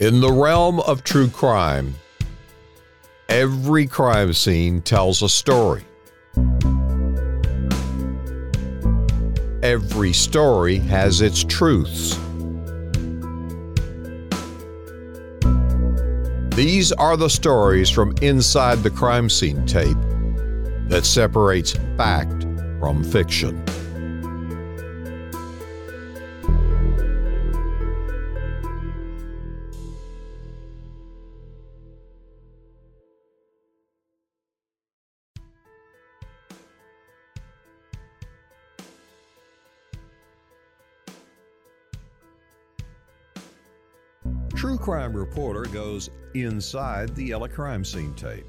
In the realm of true crime, every crime scene tells a story. Every story has its truths. These are the stories from inside the crime scene tape that separates fact from fiction. Crime Reporter goes inside the Ella crime scene tape.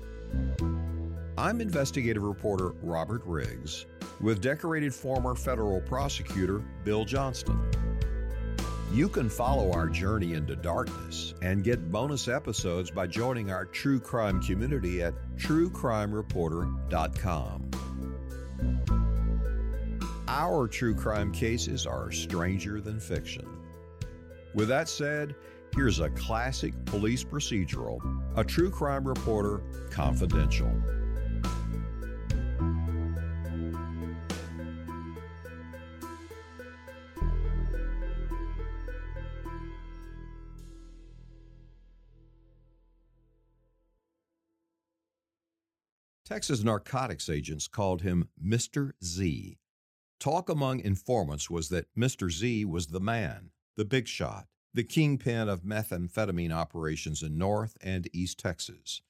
I'm investigative reporter Robert Riggs with decorated former federal prosecutor Bill Johnston. You can follow our journey into darkness and get bonus episodes by joining our true crime community at truecrimereporter.com. Our true crime cases are stranger than fiction. With that said, here's a classic police procedural A True Crime Reporter Confidential. Texas narcotics agents called him Mr. Z. Talk among informants was that Mr. Z was the man, the big shot, the kingpin of methamphetamine operations in North and East Texas.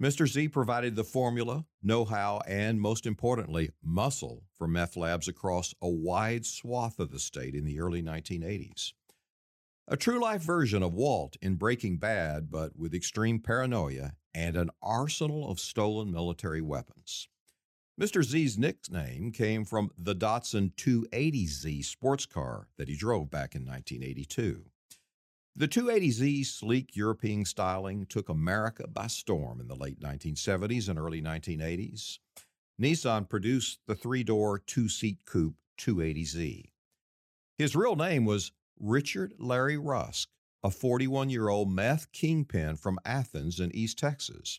Mr. Z provided the formula, know how, and most importantly, muscle for meth labs across a wide swath of the state in the early 1980s. A true life version of Walt in Breaking Bad, but with extreme paranoia and an arsenal of stolen military weapons. Mr. Z's nickname came from the Datsun 280Z sports car that he drove back in 1982. The 280Z sleek European styling took America by storm in the late 1970s and early 1980s. Nissan produced the three door, two seat coupe 280Z. His real name was Richard Larry Rusk, a 41 year old meth kingpin from Athens in East Texas.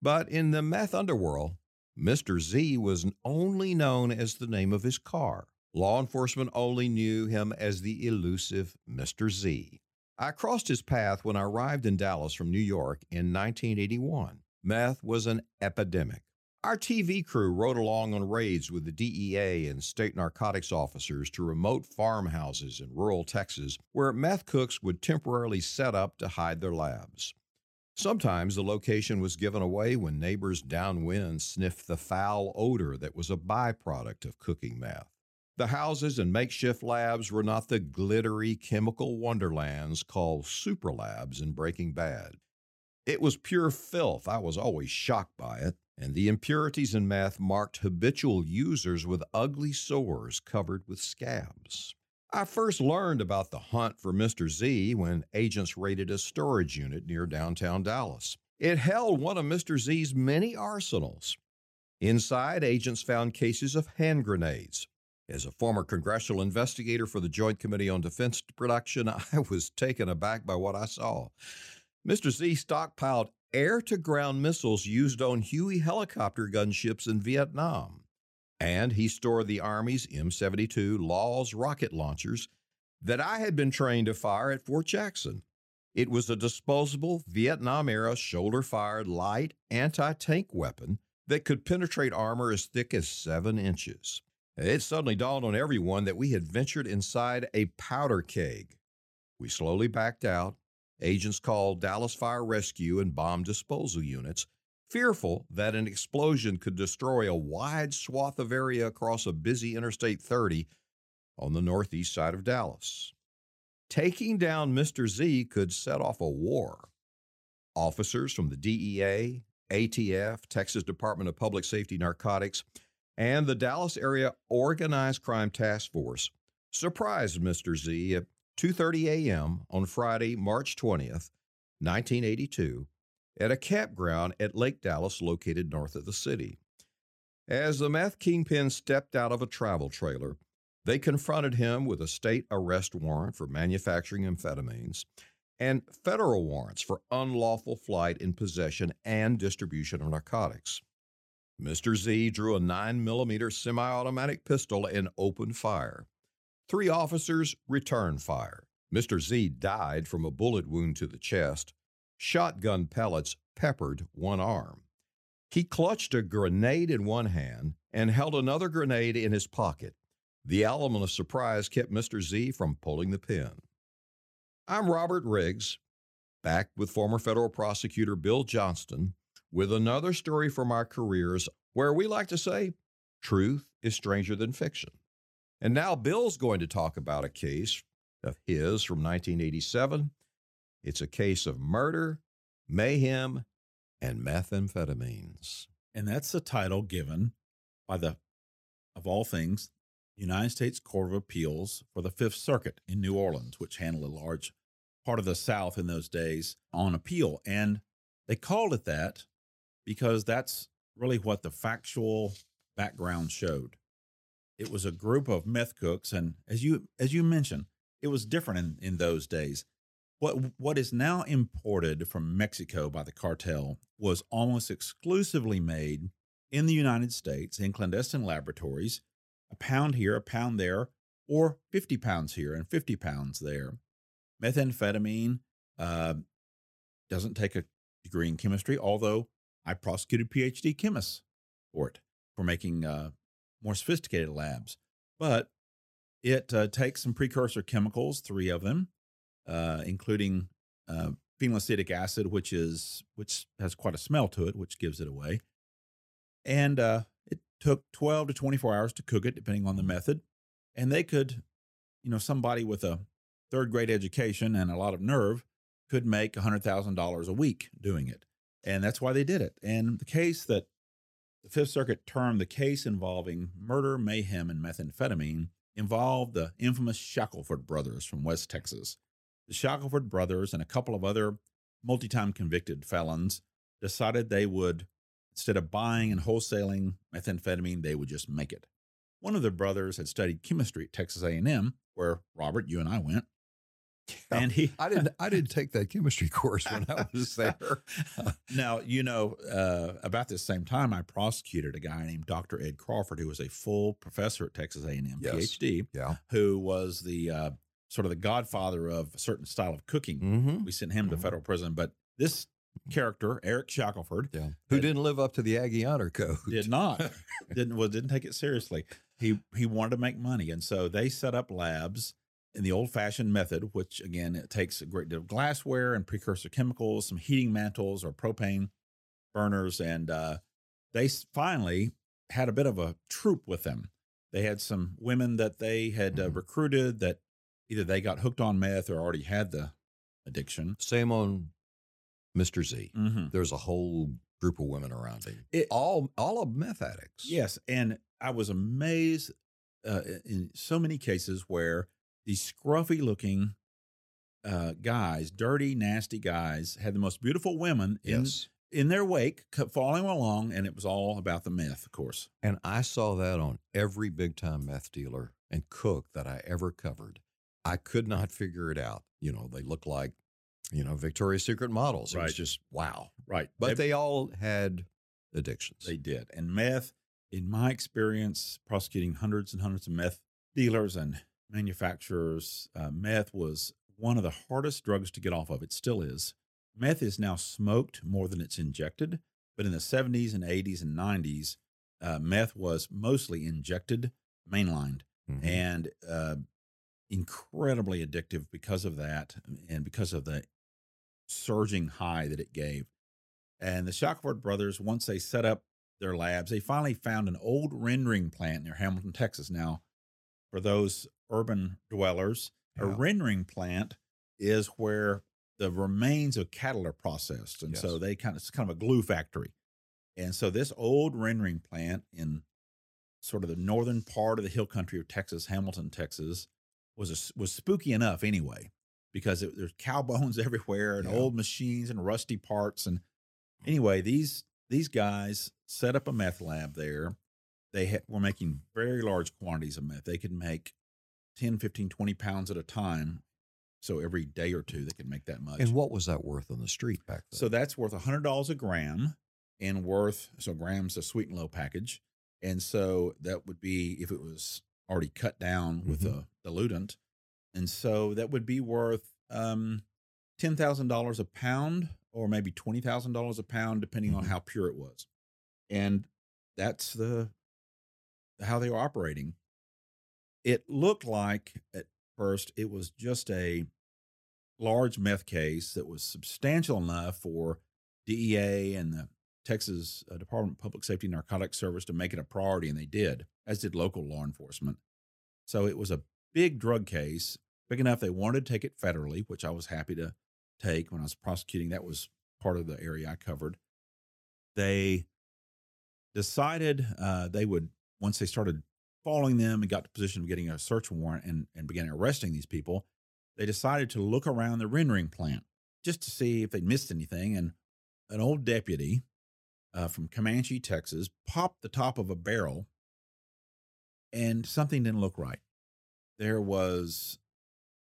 But in the meth underworld, Mr. Z was only known as the name of his car. Law enforcement only knew him as the elusive Mr. Z. I crossed his path when I arrived in Dallas from New York in 1981. Meth was an epidemic. Our TV crew rode along on raids with the DEA and state narcotics officers to remote farmhouses in rural Texas where meth cooks would temporarily set up to hide their labs. Sometimes the location was given away when neighbors downwind sniffed the foul odor that was a byproduct of cooking meth. The houses and makeshift labs were not the glittery chemical wonderlands called super labs in Breaking Bad. It was pure filth. I was always shocked by it and the impurities in meth marked habitual users with ugly sores covered with scabs. I first learned about the hunt for Mr. Z when agents raided a storage unit near downtown Dallas. It held one of Mr. Z's many arsenals. Inside, agents found cases of hand grenades. As a former congressional investigator for the Joint Committee on Defense Production, I was taken aback by what I saw. Mr. Z stockpiled air to ground missiles used on Huey helicopter gunships in Vietnam. And he stored the Army's M 72 LAWs rocket launchers that I had been trained to fire at Fort Jackson. It was a disposable Vietnam era shoulder fired light anti tank weapon that could penetrate armor as thick as seven inches. It suddenly dawned on everyone that we had ventured inside a powder keg. We slowly backed out agents called Dallas Fire Rescue and bomb disposal units, fearful that an explosion could destroy a wide swath of area across a busy Interstate 30 on the northeast side of Dallas. Taking down Mr. Z could set off a war. Officers from the DEA, ATF, Texas Department of Public Safety Narcotics, and the Dallas Area Organized Crime Task Force surprised Mr. Z at 2:30 a.m. on Friday, March 20th, 1982, at a campground at Lake Dallas located north of the city. As the meth kingpin stepped out of a travel trailer, they confronted him with a state arrest warrant for manufacturing amphetamines and federal warrants for unlawful flight in possession and distribution of narcotics. Mr. Z drew a 9mm semi automatic pistol and opened fire. Three officers returned fire. Mr. Z died from a bullet wound to the chest. Shotgun pellets peppered one arm. He clutched a grenade in one hand and held another grenade in his pocket. The element of surprise kept Mr. Z from pulling the pin. I'm Robert Riggs, back with former federal prosecutor Bill Johnston with another story from our careers where we like to say truth is stranger than fiction. And now Bill's going to talk about a case of his from 1987. It's a case of murder, mayhem, and methamphetamines. And that's the title given by the, of all things, United States Court of Appeals for the Fifth Circuit in New Orleans, which handled a large part of the South in those days on appeal. And they called it that because that's really what the factual background showed. It was a group of meth cooks, and as you as you mentioned, it was different in, in those days. What what is now imported from Mexico by the cartel was almost exclusively made in the United States in clandestine laboratories, a pound here, a pound there, or 50 pounds here and 50 pounds there. Methamphetamine uh, doesn't take a degree in chemistry, although I prosecuted PhD chemists for it, for making uh, more sophisticated labs. But it uh, takes some precursor chemicals, three of them, uh, including uh, phenylacetic acid, which is which has quite a smell to it, which gives it away. And uh, it took 12 to 24 hours to cook it, depending on the method. And they could, you know, somebody with a third grade education and a lot of nerve could make $100,000 a week doing it. And that's why they did it. And the case that the Fifth Circuit termed the case involving murder, mayhem, and methamphetamine involved the infamous Shackelford brothers from West Texas. The Shackelford brothers and a couple of other multi time convicted felons decided they would, instead of buying and wholesaling methamphetamine, they would just make it. One of the brothers had studied chemistry at Texas A&M, where Robert, you and I went, and he, I didn't, I didn't take that chemistry course when I was there. now, you know, uh, about this same time, I prosecuted a guy named Dr. Ed Crawford, who was a full professor at Texas A&M, yes. PhD, yeah. who was the uh, sort of the godfather of a certain style of cooking. Mm-hmm. We sent him mm-hmm. to federal prison, but this character, Eric Shackelford, yeah. who didn't live up to the Aggie Honor Code, did not, didn't well, didn't take it seriously. He he wanted to make money, and so they set up labs in the old fashioned method, which again, it takes a great deal of glassware and precursor chemicals, some heating mantles or propane burners. And uh, they finally had a bit of a troop with them. They had some women that they had uh, mm-hmm. recruited that either they got hooked on meth or already had the addiction. Same on Mr. Z. Mm-hmm. There's a whole group of women around him. It, all all of meth addicts. Yes, and I was amazed uh, in so many cases where these scruffy looking uh, guys, dirty, nasty guys, had the most beautiful women in yes. in their wake, kept following along, and it was all about the meth, of course. And I saw that on every big time meth dealer and cook that I ever covered. I could not figure it out. You know, they look like, you know, Victoria's Secret models. It right. was just wow. Right. But they, they all had addictions. They did. And meth, in my experience, prosecuting hundreds and hundreds of meth dealers and manufacturers, uh, meth was one of the hardest drugs to get off of. It still is. Meth is now smoked more than it's injected, but in the 70s and 80s and 90s, uh, meth was mostly injected, mainlined, mm-hmm. and uh, incredibly addictive because of that and because of the surging high that it gave. And the Shackelford brothers, once they set up their labs, they finally found an old rendering plant near Hamilton, Texas. Now, for those urban dwellers. Yeah. A rendering plant is where the remains of cattle are processed, and yes. so they kind of it's kind of a glue factory. And so this old rendering plant in sort of the northern part of the hill country of Texas, Hamilton, Texas, was a, was spooky enough anyway, because it, there's cow bones everywhere and yeah. old machines and rusty parts. And mm. anyway, these these guys set up a meth lab there. They ha- were making very large quantities of meth. They could make 10, 15, 20 pounds at a time So every day or two, they could make that much. And what was that worth on the street back then? So that's worth hundred dollars a gram, and worth so grams a sweet and low package, and so that would be if it was already cut down with Mhm. a diluent, and so that would be worth um, ten thousand dollars a pound, or maybe twenty thousand dollars a pound, depending on Mhm. how pure it was, and that's the how they were operating. It looked like at first it was just a large meth case that was substantial enough for DEA and the Texas uh, Department of Public Safety Narcotics Service to make it a priority, and they did, as did local law enforcement. So it was a big drug case, big enough they wanted to take it federally, which I was happy to take when I was prosecuting. That was part of the area I covered. They decided uh, they would, once they started following them and got to the position of getting a search warrant and, and began arresting these people, they decided to look around the rendering plant just to see if they'd missed anything. And an old deputy uh, from Comanche, Texas, popped the top of a barrel and something didn't look right. There was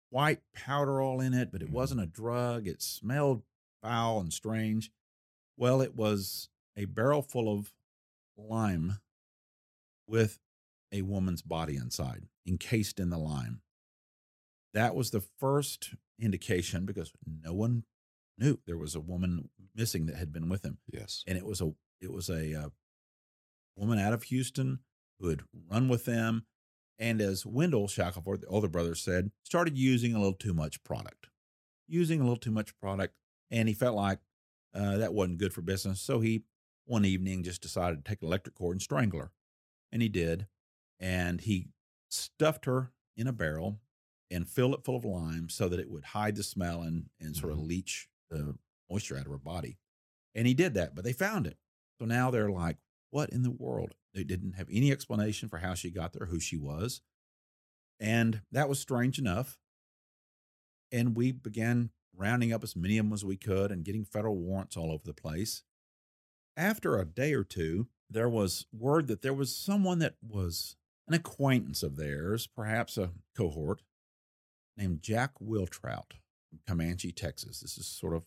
white powder all in it, but it Mhm. wasn't a drug. It smelled foul and strange. Well, it was a barrel full of lime with a woman's body inside, encased in the lime. That was the first indication because no one knew there was a woman missing that had been with him, yes. and it was a it was a uh, woman out of Houston who had run with them, and as Wendell Shackelford, the older brother, said, started using a little too much product, using a little too much product, and he felt like uh, that wasn't good for business, so he one evening just decided to take an electric cord and strangle her, and he did, and he stuffed her in a barrel and filled it full of lime so that it would hide the smell and, and sort of Mhm. leach the moisture out of her body. And he did that, but they found it. So now they're like, what in the world? They didn't have any explanation for how she got there, who she was. And that was strange enough. And we began rounding up as many of them as we could and getting federal warrants all over the place. After a day or two, there was word that there was someone that was an acquaintance of theirs, perhaps a cohort, named Jack Wiltrout from Comanche, Texas. This is sort of,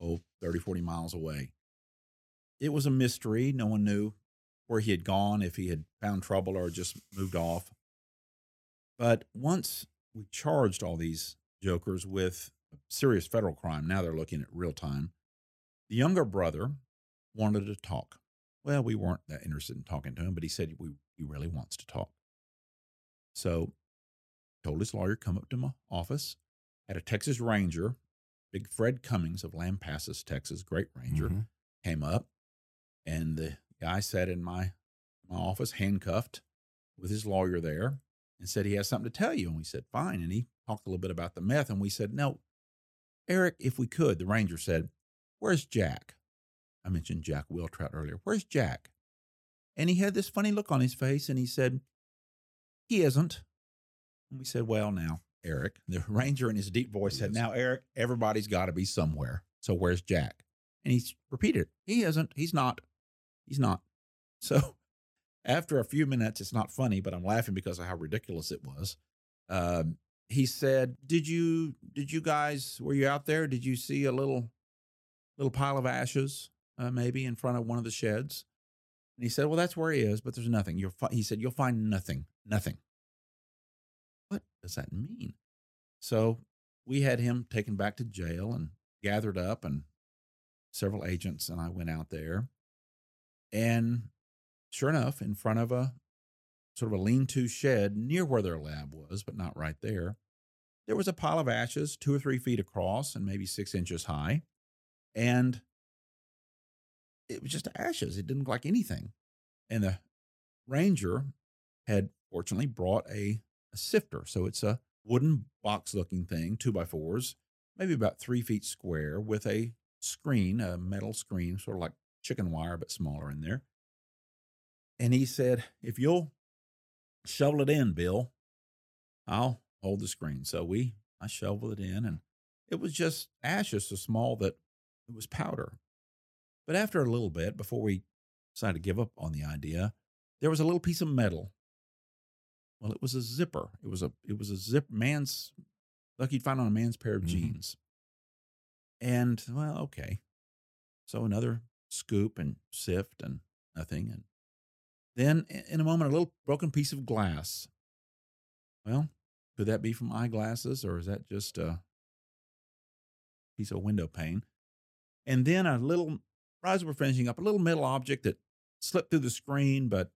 oh, 30, 40 miles away. It was a mystery. No one knew where he had gone, if he had found trouble or just moved off. But once we charged all these jokers with serious federal crime, now they're looking at real time. The younger brother wanted to talk. Well, we weren't that interested in talking to him, but he said we, he really wants to talk. So told his lawyer come up to my office had a texas ranger big fred cummings of lampasas texas great ranger Mhm. came up and the guy sat in my my office handcuffed with his lawyer there and said he has something to tell you. And we said fine. And he talked a little bit about the meth and we said no eric if we could the ranger said where's jack? I mentioned jack wiltrout earlier. Where's jack and he had this funny look on his face and he said he isn't. And we said well now eric the ranger in his deep voice said now eric everybody's got to be somewhere so where's jack? And he repeated it. he isn't he's not he's not. So after a few minutes it's not funny but i'm laughing because of how ridiculous it was. Um, he said did you did you guys were you out there? Did you see a little little pile of ashes uh, maybe in front of one of the sheds and he said well that's where he is but there's nothing. You'll fi-, he said you'll find nothing nothing. What does that mean? So we had him taken back to jail and gathered up and several agents and i went out there. And sure enough in front of a sort of a lean-to shed near where their lab was but not right there there was a pile of ashes two or three feet across and maybe six inches high. And it was just ashes. It didn't look like anything. And the ranger had fortunately brought a, a sifter. So it's a wooden box looking thing two by fours maybe about three feet square with a screen a metal screen sort of like chicken wire but smaller in there. And he said if you'll shovel it in bill i'll hold the screen. So we i shoveled it in and it was just ashes so small that it was powder but after a little bit before we decided to give up on the idea there was a little piece of metal well it was a zipper it was a it was a zip man's like you'd find on a man's pair of Mhm. jeans. And well, okay. So another scoop and sift and nothing. And then in a moment, a little broken piece of glass. Well, could that be from eyeglasses or is that just a piece of window pane? And then a little, as we're finishing up, a little metal object that slipped through the screen, but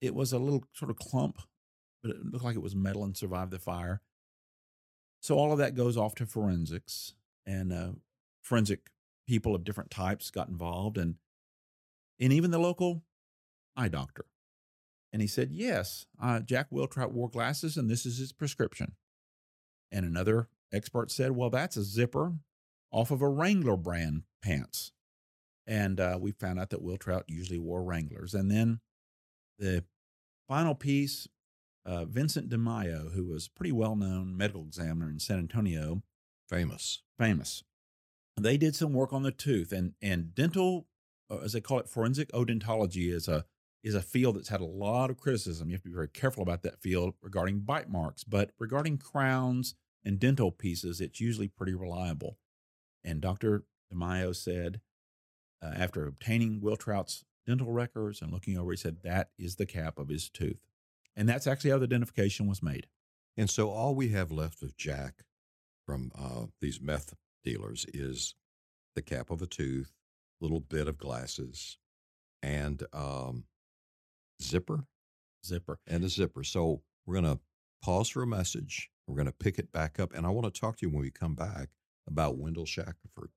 it was a little sort of clump, but it looked like it was metal and survived the fire. So all of that goes off to forensics, and uh, forensic people of different types got involved, and and even the local eye doctor. And he said, "Yes, uh, Jack Wiltrout wore glasses, and this is his prescription." And another expert said, "Well, that's a zipper off of a Wrangler brand pants." And uh, we found out that Wiltrout usually wore Wranglers. And then the final piece uh, Vincent Di Maio, who was a pretty well known medical examiner in San Antonio, Famous. famous. They did some work on the tooth and and dental, uh, as they call it, forensic odontology is a is a field that's had a lot of criticism. You have to be very careful about that field regarding bite marks, but regarding crowns and dental pieces, it's usually pretty reliable. And Dr. DeMaio said, uh, after obtaining Wiltrout's dental records and looking over, he said that is the cap of his tooth, and that's actually how the identification was made. And so all we have left of Jack from uh, these meth dealers is the cap of a tooth, little bit of glasses, and um, zipper Zipper. and a zipper. So we're going to pause for a message. We're going to pick it back up. And I want to talk to you when we come back about Wendell Shackelford.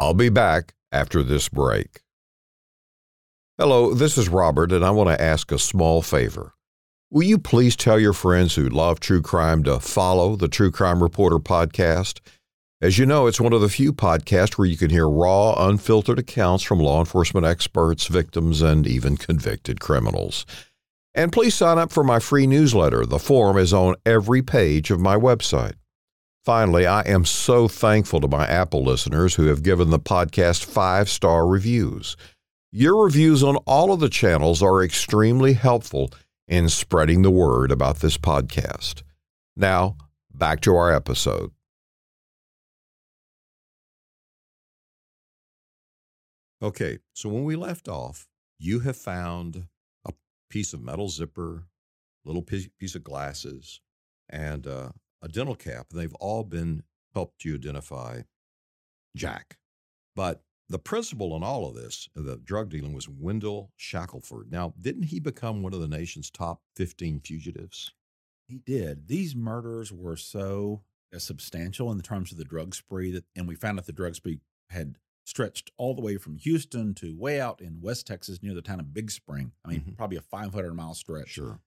I'll be back after this break. Hello, this is Robert, and I want to ask a small favor. Will you please tell your friends who love true crime to follow the True Crime Reporter podcast? As you know, it's one of the few podcasts where you can hear raw, unfiltered accounts from law enforcement experts, victims, and even convicted criminals. And please sign up for my free newsletter. The form is on every page of my website. Finally, I am so thankful to my Apple listeners who have given the podcast five star reviews. Your reviews on all of the channels are extremely helpful in spreading the word about this podcast. Now, back to our episode. Okay, so when we left off, you have found a piece of metal zipper, little piece, of glasses, and uh, a dental cap. They've all been helped you identify Jack. But the principal in all of this, the drug dealing, was Wendell Shackelford. Now, didn't he become one of the nation's top 15 fugitives? He did. These murders were so uh, substantial in the terms of the drug spree that, and we found out the drug spree had stretched all the way from Houston to way out in West Texas near the town of Big Spring. I mean, Mhm. probably a 500 mile stretch. Sure.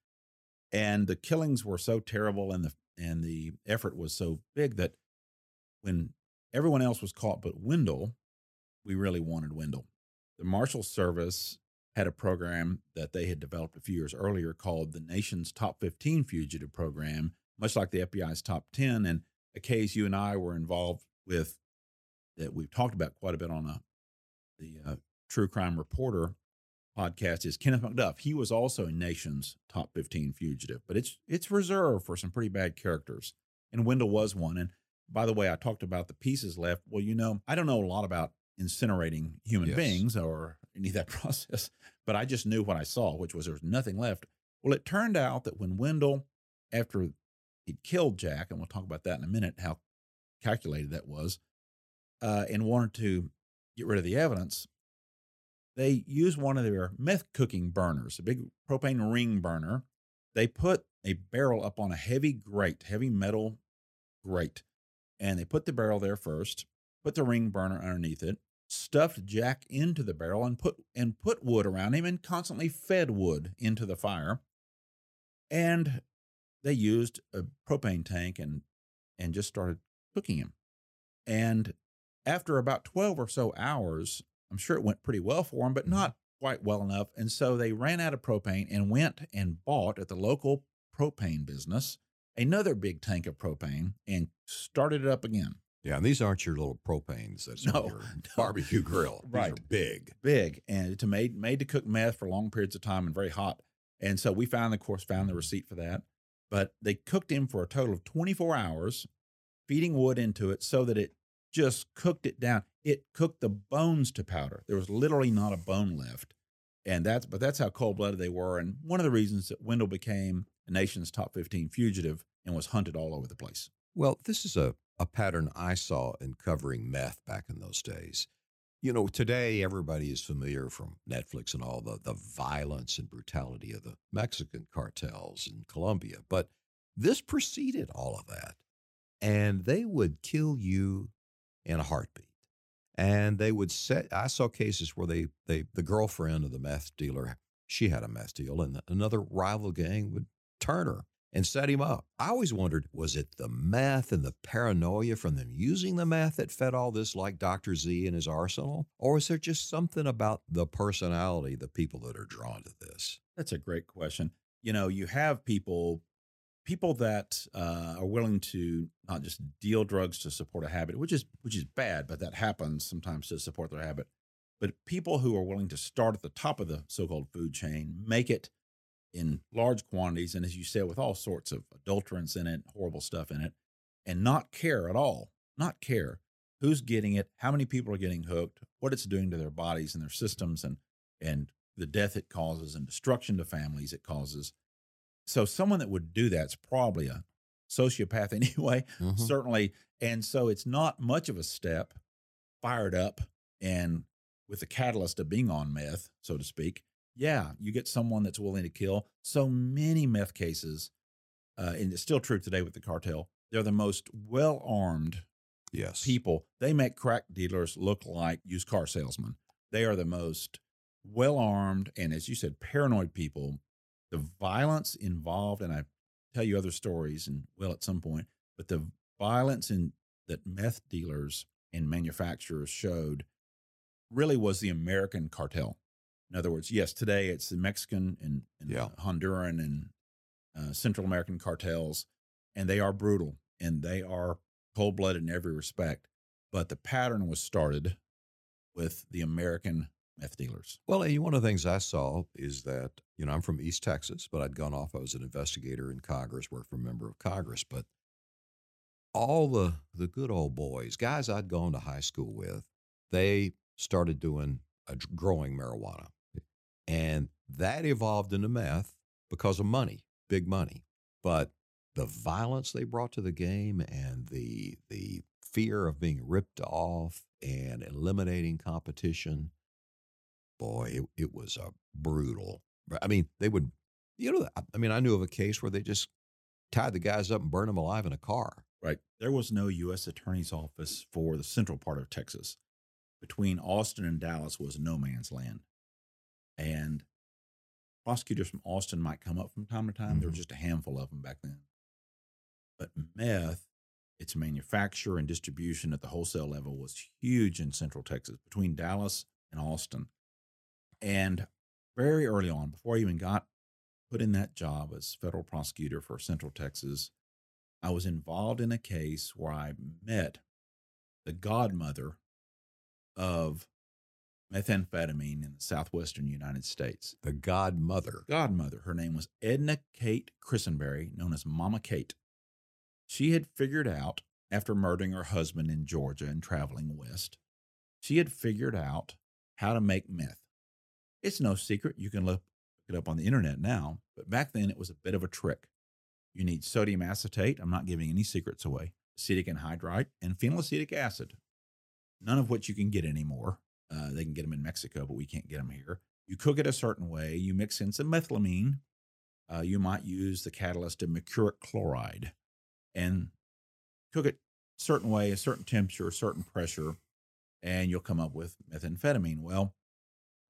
And the killings were so terrible, and the and the effort was so big that when everyone else was caught but Wendell, we really wanted Wendell. The Marshal Service had a program that they had developed a few years earlier called the nation's top 15 fugitive program, much like the FBI's top 10. And a case you and I were involved with that we've talked about quite a bit on a, the uh, True Crime Reporter podcast is Kenneth McDuff. He was also a nation's top 15 fugitive, but it's it's reserved for some pretty bad characters. And Wendell was one. And by the way, I talked about the pieces left. Well, you know, I don't know a lot about incinerating human Yes. beings or any of that process, but I just knew what I saw, which was there was nothing left. Well, it turned out that when Wendell, after he'd killed Jack, and we'll talk about that in a minute, how calculated that was, uh, and wanted to get rid of the evidence, they used one of their meth cooking burners, a big propane ring burner. They put a barrel up on a heavy grate, heavy metal grate, and they put the barrel there first, put the ring burner underneath it, stuffed Jack into the barrel and put and put wood around him and constantly fed wood into the fire. And they used a propane tank and and just started cooking him. And after about 12 or so hours, I'm sure it went pretty well for them, but mm-hmm. not quite well enough. And so they ran out of propane and went and bought at the local propane business another big tank of propane and started it up again. Yeah, and these aren't your little propanes that's No, on your no. barbecue grill. These Right. are big. big and to made made to cook meth for long periods of time and very hot. And so we found, of course, found the receipt for that. But they cooked him for a total of 24 hours, feeding wood into it so that it just cooked it down. It cooked the bones to powder. There was literally not a bone left. And that's but that's how cold blooded they were. And one of the reasons that Wendell became a nation's top 15 fugitive and was hunted all over the place. Well, this is a, a pattern I saw in covering meth back in those days. You know, today everybody is familiar from Netflix and all the, the violence and brutality of the Mexican cartels in Colombia. But this preceded all of that. And they would kill you in a heartbeat. And they would set, I saw cases where they, they, the girlfriend of the meth dealer, she had a meth deal, and another rival gang would turn her and set him up. I always wondered was it the meth and the paranoia from them using the meth that fed all this, like Dr. Z and his arsenal? Or is there just something about the personality, the people that are drawn to this? That's a great question. You know, you have people people that uh, are willing to not just deal drugs to support a habit, which is which is bad, but that happens sometimes to support their habit. But people who are willing to start at the top of the so-called food chain, make it in large quantities, and as you said, with all sorts of adulterants in it, horrible stuff in it, and not care at all, not care who's getting it, how many people are getting hooked, what it's doing to their bodies and their systems, and and the death it causes and destruction to families it causes. So someone that would do that's probably a sociopath anyway, Mhm. certainly. And so it's not much of a step, fired up and with the catalyst of being on meth, so to speak. Yeah, you get someone that's willing to kill. So many meth cases, uh, and it's still true today with the cartel. They're the most well armed Yes. people. They make crack dealers look like used car salesmen. They are the most well armed and, as you said, paranoid people. The violence involved, and I tell you other stories, and will at some point, but the violence in that meth dealers and manufacturers showed really was the American cartel. In other words, yes, today it's the Mexican and, and Yeah. Honduran and uh, Central American cartels, and they are brutal and they are cold blooded in every respect. But the pattern was started with the American meth dealers. Well, and one of the things I saw is that, you know, I'm from East Texas, but I'd gone off. I was an investigator in Congress, worked for a member of Congress. But all the, the good old boys, guys I'd gone to high school with, they started doing, a, growing marijuana. And that evolved into meth because of money, big money. But the violence they brought to the game and the, the fear of being ripped off and eliminating competition boy, it, it was a brutal. I mean, they would, you know, I mean, I knew of a case where they just tied the guys up and burned them alive in a car. Right. There was no U.S. Attorney's Office for the central part of Texas. Between Austin and Dallas was no man's land. And prosecutors from Austin might come up from time to time. There were Mhm. just a handful of them back then. But meth, its manufacture and distribution at the wholesale level was huge in central Texas, between Dallas and Austin. And very early on, before I even got put in that job as federal prosecutor for Central Texas, I was involved in a case where I met the godmother of methamphetamine in the southwestern United States. The godmother. Godmother, her name was Edna Kate Christenberry, known as Mama Kate. She had figured out, after murdering her husband in Georgia and traveling west, she had figured out how to make meth. It's no secret. You can look it up on the internet now, but back then it was a bit of a trick. You need sodium acetate. I'm not giving any secrets away. Acetic anhydride and phenylacetic acid, none of which you can get anymore. Uh, they can get them in Mexico, but we can't get them here. You cook it a certain way. You mix in some methylamine. Uh, you might use the catalyst of mercuric chloride and cook it a certain way, a certain temperature, a certain pressure, and you'll come up with methamphetamine. Well,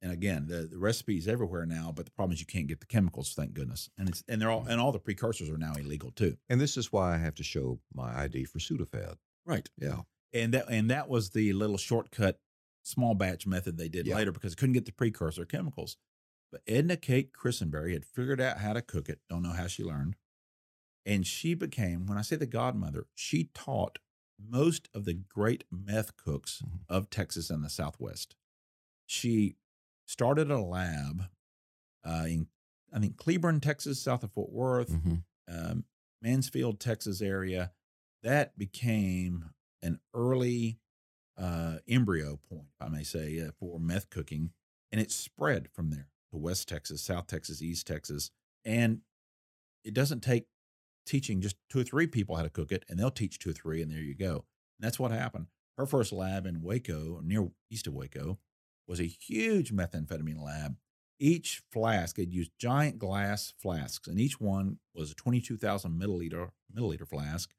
and again, the, the recipe's everywhere now, but the problem is you can't get the chemicals, thank goodness. And it's and they're all and all the precursors are now illegal too. And this is why I have to show my ID for Sudafed. Right. Yeah. And that and that was the little shortcut small batch method they did Yeah. later because they couldn't get the precursor chemicals. But Edna Kate Christenberry had figured out how to cook it. Don't know how she learned. And she became, when I say the godmother, she taught most of the great meth cooks Mhm. of Texas and the Southwest. She started a lab uh, in, I think, Cleburne, Texas, south of Fort Worth, Mhm. um, Mansfield, Texas area. That became an early uh, embryo point, I may say, uh, for meth cooking. And it spread from there to West Texas, South Texas, East Texas. And it doesn't take teaching just two or three people how to cook it, and they'll teach two or three, and there you go. And that's what happened. Her first lab in Waco, near east of Waco, was a huge methamphetamine lab. Each flask had used giant glass flasks, and each one was a 22,000 milliliter milliliter flask.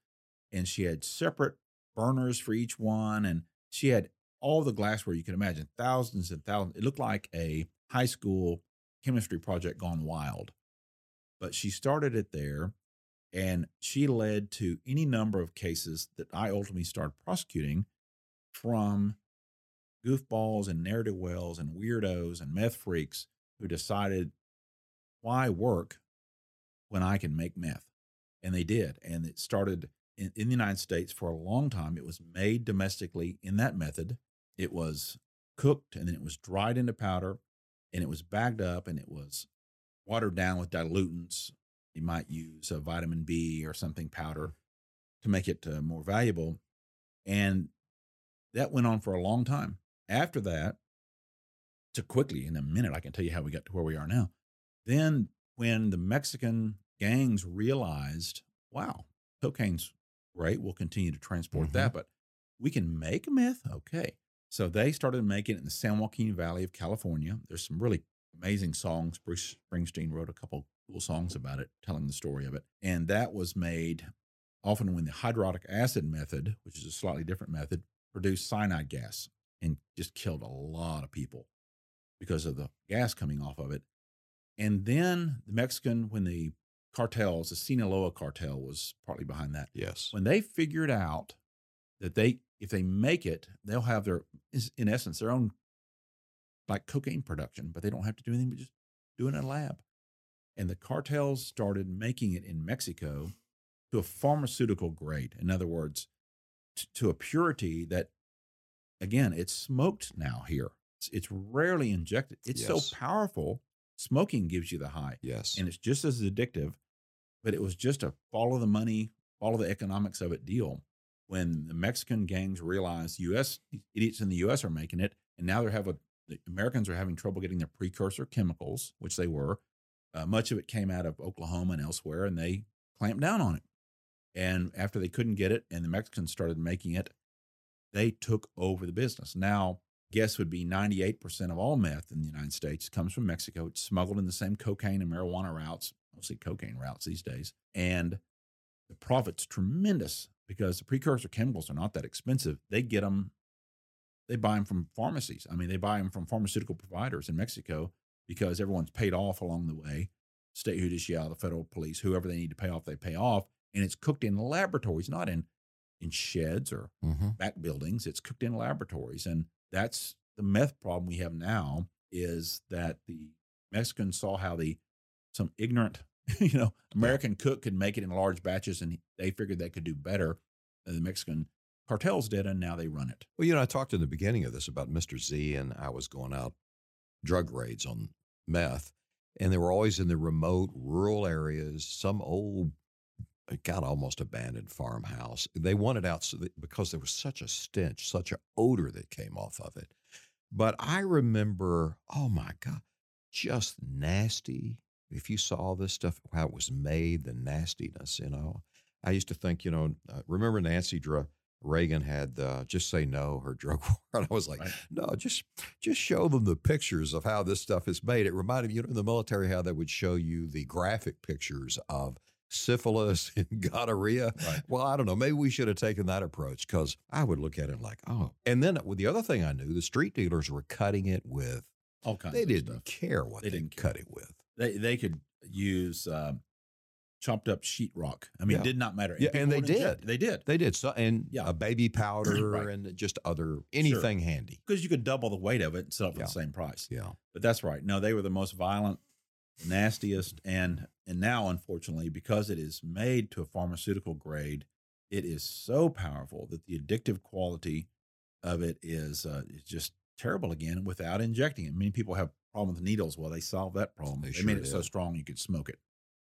And she had separate burners for each one, and she had all the glassware you could imagine, thousands and thousands. It looked like a high school chemistry project gone wild. But she started it there, and she led to any number of cases that I ultimately started prosecuting from goofballs and ne'er do wells and weirdos and meth freaks who decided why work when I can make meth. And they did. And it started in, in the United States for a long time. It was made domestically in that method. It was cooked and then it was dried into powder and it was bagged up and it was watered down with dilutants. You might use a vitamin B or something powder to make it uh, more valuable. And that went on for a long time. After that, to quickly, in a minute, I can tell you how we got to where we are now. Then, when the Mexican gangs realized, wow, cocaine's great, we'll continue to transport mm-hmm. that, but we can make meth. Okay. So they started making it in the San Joaquin Valley of California. There's some really amazing songs. Bruce Springsteen wrote a couple cool songs about it, telling the story of it. And that was made often when the hydriodic acid method, which is a slightly different method, produced cyanide gas and just killed a lot of people because of the gas coming off of it. And then the Mexican, when the cartels, the Sinaloa cartel was partly behind that. Yes. When they figured out that they, if they make it, they'll have their, in essence, their own like cocaine production, but they don't have to do anything but just do it in a lab. And the cartels started making it in Mexico to a pharmaceutical grade. In other words, t- to a purity that, again, it's smoked now here. It's, it's rarely injected. It's Yes. so powerful. Smoking gives you the high Yes. and it's just as addictive. But it was just a follow the money, follow the economics of it deal. When the Mexican gangs realized U.S. idiots in the U.S. are making it, and now they're having the Americans are having trouble getting their precursor chemicals, which they were. Uh, much of it came out of Oklahoma and elsewhere, and they clamped down on it. And after they couldn't get it, and the Mexicans started making it, they took over the business. Now, guess would be 98% of all meth in the United States comes from Mexico. It's smuggled in the same cocaine and marijuana routes, mostly cocaine routes these days. And the profit's tremendous because the precursor chemicals are not that expensive. They get them, they buy them from pharmacies. I mean, they buy them from pharmaceutical providers in Mexico because everyone's paid off along the way. State judicial, the federal police, whoever they need to pay off, they pay off. And it's cooked in laboratories, not in in sheds or hmm back buildings. It's cooked in laboratories. And that's the meth problem we have now is that the Mexicans saw how the some ignorant, you know, American cook could make it in large batches and they figured they could do better than the Mexican cartels did, and now they run it. Well, you know, I talked in the beginning of this about Mr. Z, and I was going out drug raids on meth, and they were always in the remote rural areas, some old, got almost abandoned farmhouse. They wanted out so because there was such a stench, such an odor that came off of it. But I remember, oh my God, just nasty. If you saw this stuff, how it was made, the nastiness, you know. I used to think, you know, uh, remember Nancy Dra- Reagan had uh, just say no her drug war, and I was like, Right. no, just just show them the pictures of how this stuff is made. It reminded me, you know, in the military how they would show you the graphic pictures of syphilis and gonorrhea. Right. Well, I don't know. Maybe we should have taken that approach because I would look at it like, oh. And then with the other thing I knew, the street dealers were cutting it with. All kinds They didn't stuff. care what They they, didn't cut it with. They they could use um, chopped up sheetrock. I mean, Yeah. it did not matter. Yeah, and they would inject- did. They did They did so, and Yeah. a baby powder Right. and just other anything handy. because you could double the weight of it and sell it for Yeah. the same price. Yeah. But that's right. No, they were the most violent, nastiest, and and now unfortunately, because it is made to a pharmaceutical grade, it is so powerful that the addictive quality of it is, uh, is just terrible again without injecting it. Many people have problem with needles. Well, they solved that problem. They They, sure made it so strong you could smoke it.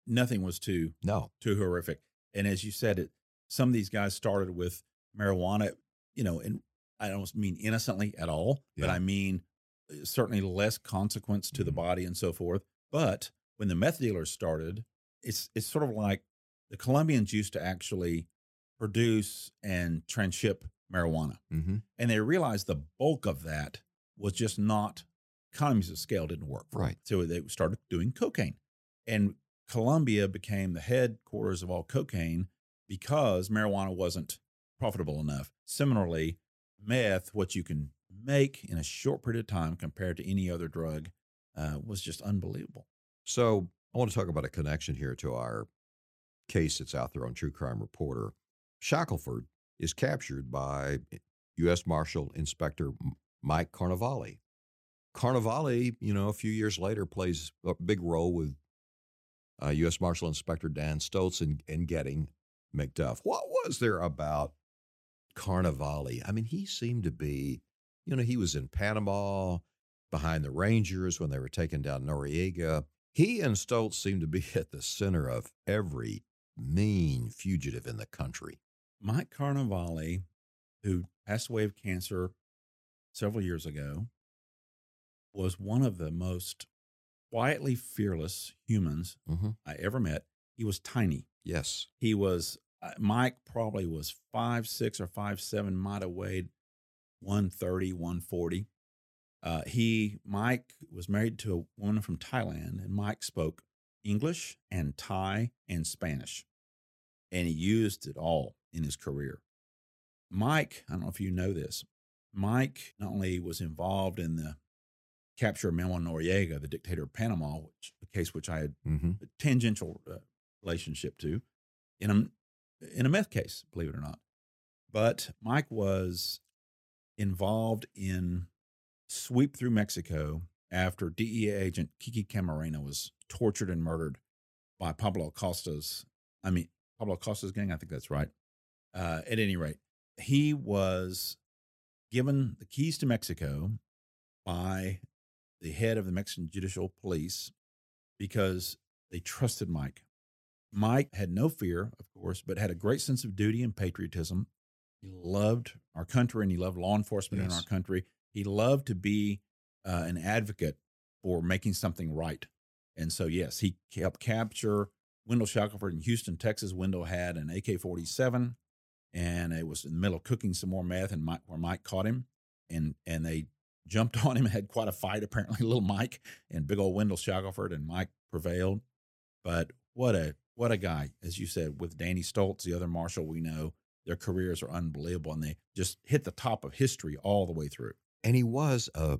Nothing was too No. too horrific. And as you said, it some of these guys started with marijuana, you know, and I don't mean innocently at all, but I mean uh, certainly less consequence to the Mhm. body and so forth. But when the meth dealers started, it's it's sort of like the Colombians used to actually produce and transship marijuana. Mm-hmm. And they realized the bulk of that was just not economies of scale didn't work. Right. So they started doing cocaine. And Colombia became the headquarters of all cocaine because marijuana wasn't profitable enough. Similarly, meth, what you can make in a short period of time compared to any other drug, uh, was just unbelievable. So I want to talk about a connection here to our case that's out there on True Crime Reporter. Shackelford is captured by U.S. Marshal Inspector Mike Carnevale. Carnevale, you know, a few years later plays a big role with uh, U.S. Marshal Inspector Dan Stoltz in, in getting McDuff. What was there about Carnevale? I mean, he seemed to be, you know, he was in Panama behind the Rangers when they were taking down Noriega. He and Stoltz seemed to be at the center of every mean fugitive in the country. Mike Carnevale, who passed away of cancer several years ago, was one of the most quietly fearless humans Mm-hmm. I ever met. He was tiny. Yes. He was uh, Mike probably was five six or five seven, might have weighed 130, 140. Uh, he Mike was married to a woman from Thailand, and Mike spoke English and Thai and Spanish, and he used it all in his career. Mike, I don't know if you know this. Mike not only was involved in the capture of Manuel Noriega, the dictator of Panama, which a case which I had Mm-hmm. a tangential uh, relationship to in a in a meth case, believe it or not. But Mike was involved in sweep through Mexico after DEA agent Kiki Camarena was tortured and murdered by Pablo Acosta's, I mean Pablo Acosta's gang. I think that's right. Uh, at any rate, he was given the keys to Mexico by the head of the Mexican Judicial Police because they trusted Mike. Mike had no fear, of course, but had a great sense of duty and patriotism. He loved our country and he loved law enforcement in our country. He loved to be uh, an advocate for making something right. And so, yes, he helped capture Wendell Shackelford in Houston, Texas. Wendell had an AK 47 and it was in the middle of cooking some more meth and Mike, where Mike caught him and, and they jumped on him and had quite a fight, apparently, little Mike and big old Wendell Shackelford and Mike prevailed. But what a what a guy, as you said, with Danny Stoltz, the other marshal we know, their careers are unbelievable and they just hit the top of history all the way through. And he was a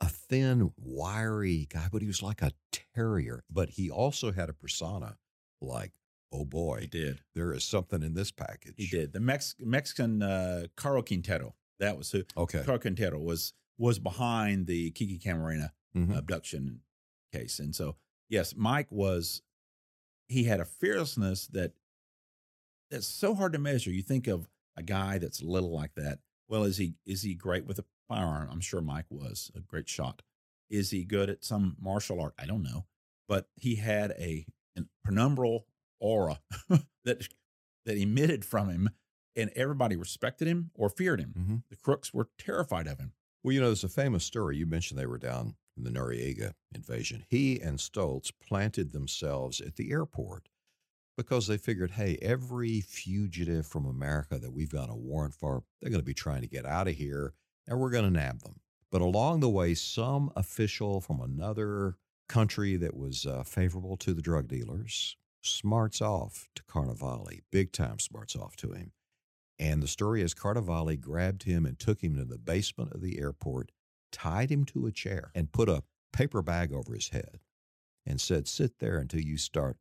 a thin, wiry guy, but he was like a terrier. But he also had a persona like, oh He boy, did. there is something in this package. He did. The Mex- Mexican uh, Caro Quintero, that was who. Okay. Caro Quintero was was behind the Kiki Camarena Mhm. abduction case. And so, yes, Mike was, he had a fearlessness that that's so hard to measure. You think of a guy that's little like that. Well, is he is he great with a firearm? I'm sure Mike was a great shot. Is he good at some martial art? I don't know, but he had a an penumbral aura that that emitted from him, and everybody respected him or feared him. Mhm. The crooks were terrified of him. Well, you know, there's a famous story. You mentioned they were down in the Noriega invasion. He and Stoltz planted themselves at the airport because they figured, hey, every fugitive from America that we've got a warrant for, they're going to be trying to get out of here and we're going to nab them. But along the way, some official from another country that was uh, favorable to the drug dealers smarts off to Carnevale, big time smarts off to him. And the story is Carnevale grabbed him and took him to the basement of the airport, tied him to a chair, and put a paper bag over his head and said, Sit there until you start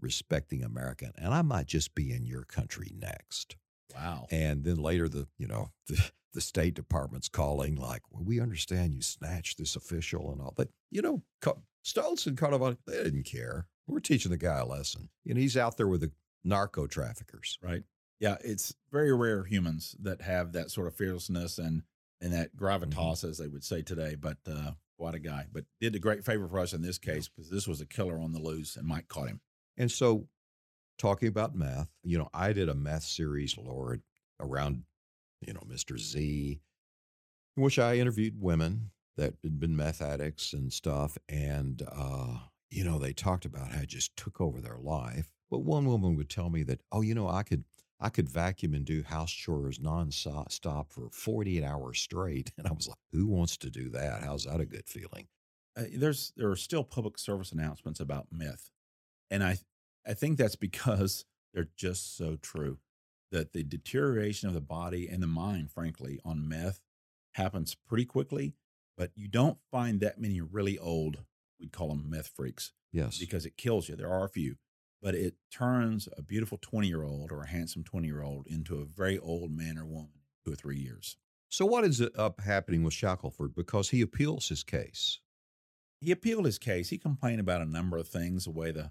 respecting America. And I might just be in your country next. Wow. And then later, the you know the, the State Department's calling, like, well, we understand you snatched this official and all. But you know, Stoltz and Carnevale, they didn't care. We're teaching the guy a lesson, and he's out there with the narco traffickers. Right. Yeah, it's very rare humans that have that sort of fearlessness and and that gravitas, mm-hmm. as they would say today. But uh, what a guy! But did a great favor for us in this case because this was a killer on the loose, and Mike caught him. And so, talking about meth, you know, I did a meth series, Lord, around you know Mr. Z, in which I interviewed women that had been meth addicts and stuff, and uh, you know, they talked about how it just took over their life. But one woman would tell me that, oh, you know, I could I could vacuum and do house chores nonstop for 48 hours straight. And I was like, who wants to do that? How's that a good feeling? Uh, there's there are still public service announcements about meth, and I I think that's because they're just so true. That the deterioration of the body and the mind, frankly, on meth happens pretty quickly, but you don't find that many really old, we'd call them meth freaks. Yes. Because it kills you. There are a few but it turns a beautiful 20 year old or a handsome 20 year old into a very old man or woman two or three years. So, what is up happening with Shackelford? Because he appeals his case. He appealed his case. He complained about a number of things, the way the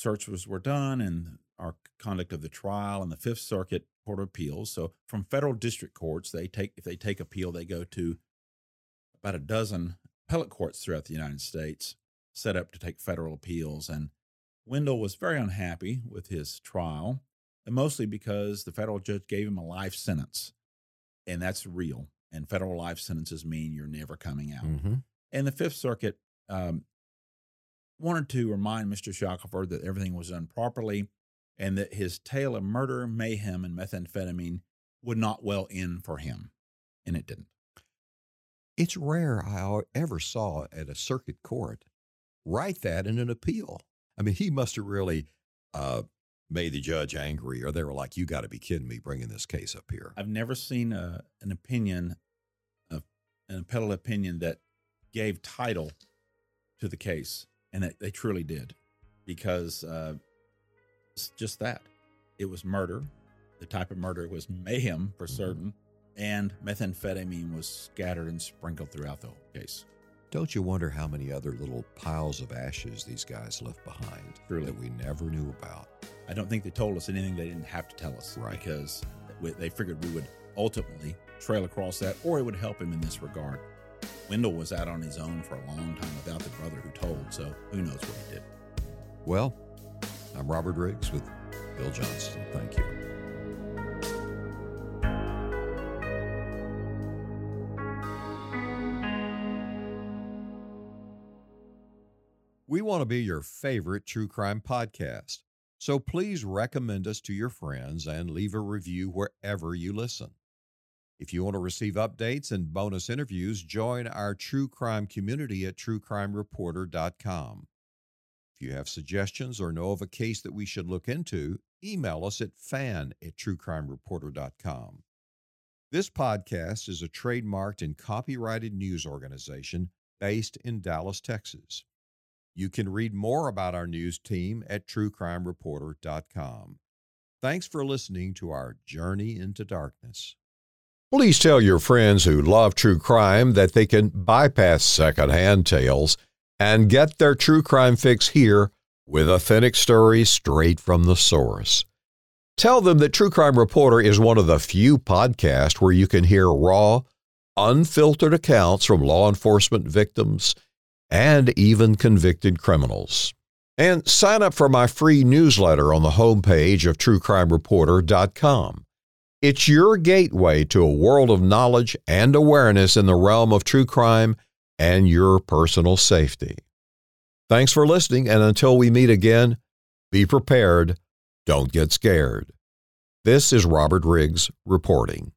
searches were done and our conduct of the trial and the Fifth Circuit Court of Appeals. So, from federal district courts, they take if they take appeal, they go to about a dozen appellate courts throughout the United States set up to take federal appeals. And Wendell was very unhappy with his trial, and mostly because the federal judge gave him a life sentence, and that's real. And federal life sentences mean you're never coming out. Mm-hmm. And the Fifth Circuit um, wanted to remind Mr. Shackelford that everything was done properly and that his tale of murder, mayhem, and methamphetamine would not well end for him. And it didn't. It's rare I ever saw at a circuit court write that in an appeal. I mean, he must have really uh, made the judge angry, or they were like, "You got to be kidding me, bringing this case up here." I've never seen a, an opinion, an appellate opinion that gave title to the case, and that they truly did, because uh, it's just that it was murder. The type of murder was mayhem for mm-hmm. certain, and methamphetamine was scattered and sprinkled throughout the whole case. Don't you wonder how many other little piles of ashes these guys left behind Truly. that we never knew about? I don't think they told us anything they didn't have to tell us. Right. Because they figured we would ultimately trail across that or it would help him in this regard. Wendell was out on his own for a long time without the brother who told, so who knows what he did. Well, I'm Robert Riggs with Bill Johnston. Thank you. We want to be your favorite true crime podcast. So please recommend us to your friends and leave a review wherever you listen. If you want to receive updates and bonus interviews, join our true crime community at truecrimereporter.com. If you have suggestions or know of a case that we should look into, email us at fan at truecrimereporter.com. This podcast is a trademarked and copyrighted news organization based in Dallas, Texas. You can read more about our news team at truecrimereporter.com. Thanks for listening to our Journey into Darkness. Please tell your friends who love true crime that they can bypass secondhand tales and get their true crime fix here with authentic stories straight from the source. Tell them that True Crime Reporter is one of the few podcasts where you can hear raw, unfiltered accounts from law enforcement victims and even convicted criminals. And sign up for my free newsletter on the homepage of truecrimereporter.com. It's your gateway to a world of knowledge and awareness in the realm of true crime and your personal safety. Thanks for listening, and until we meet again, be prepared, don't get scared. This is Robert Riggs reporting.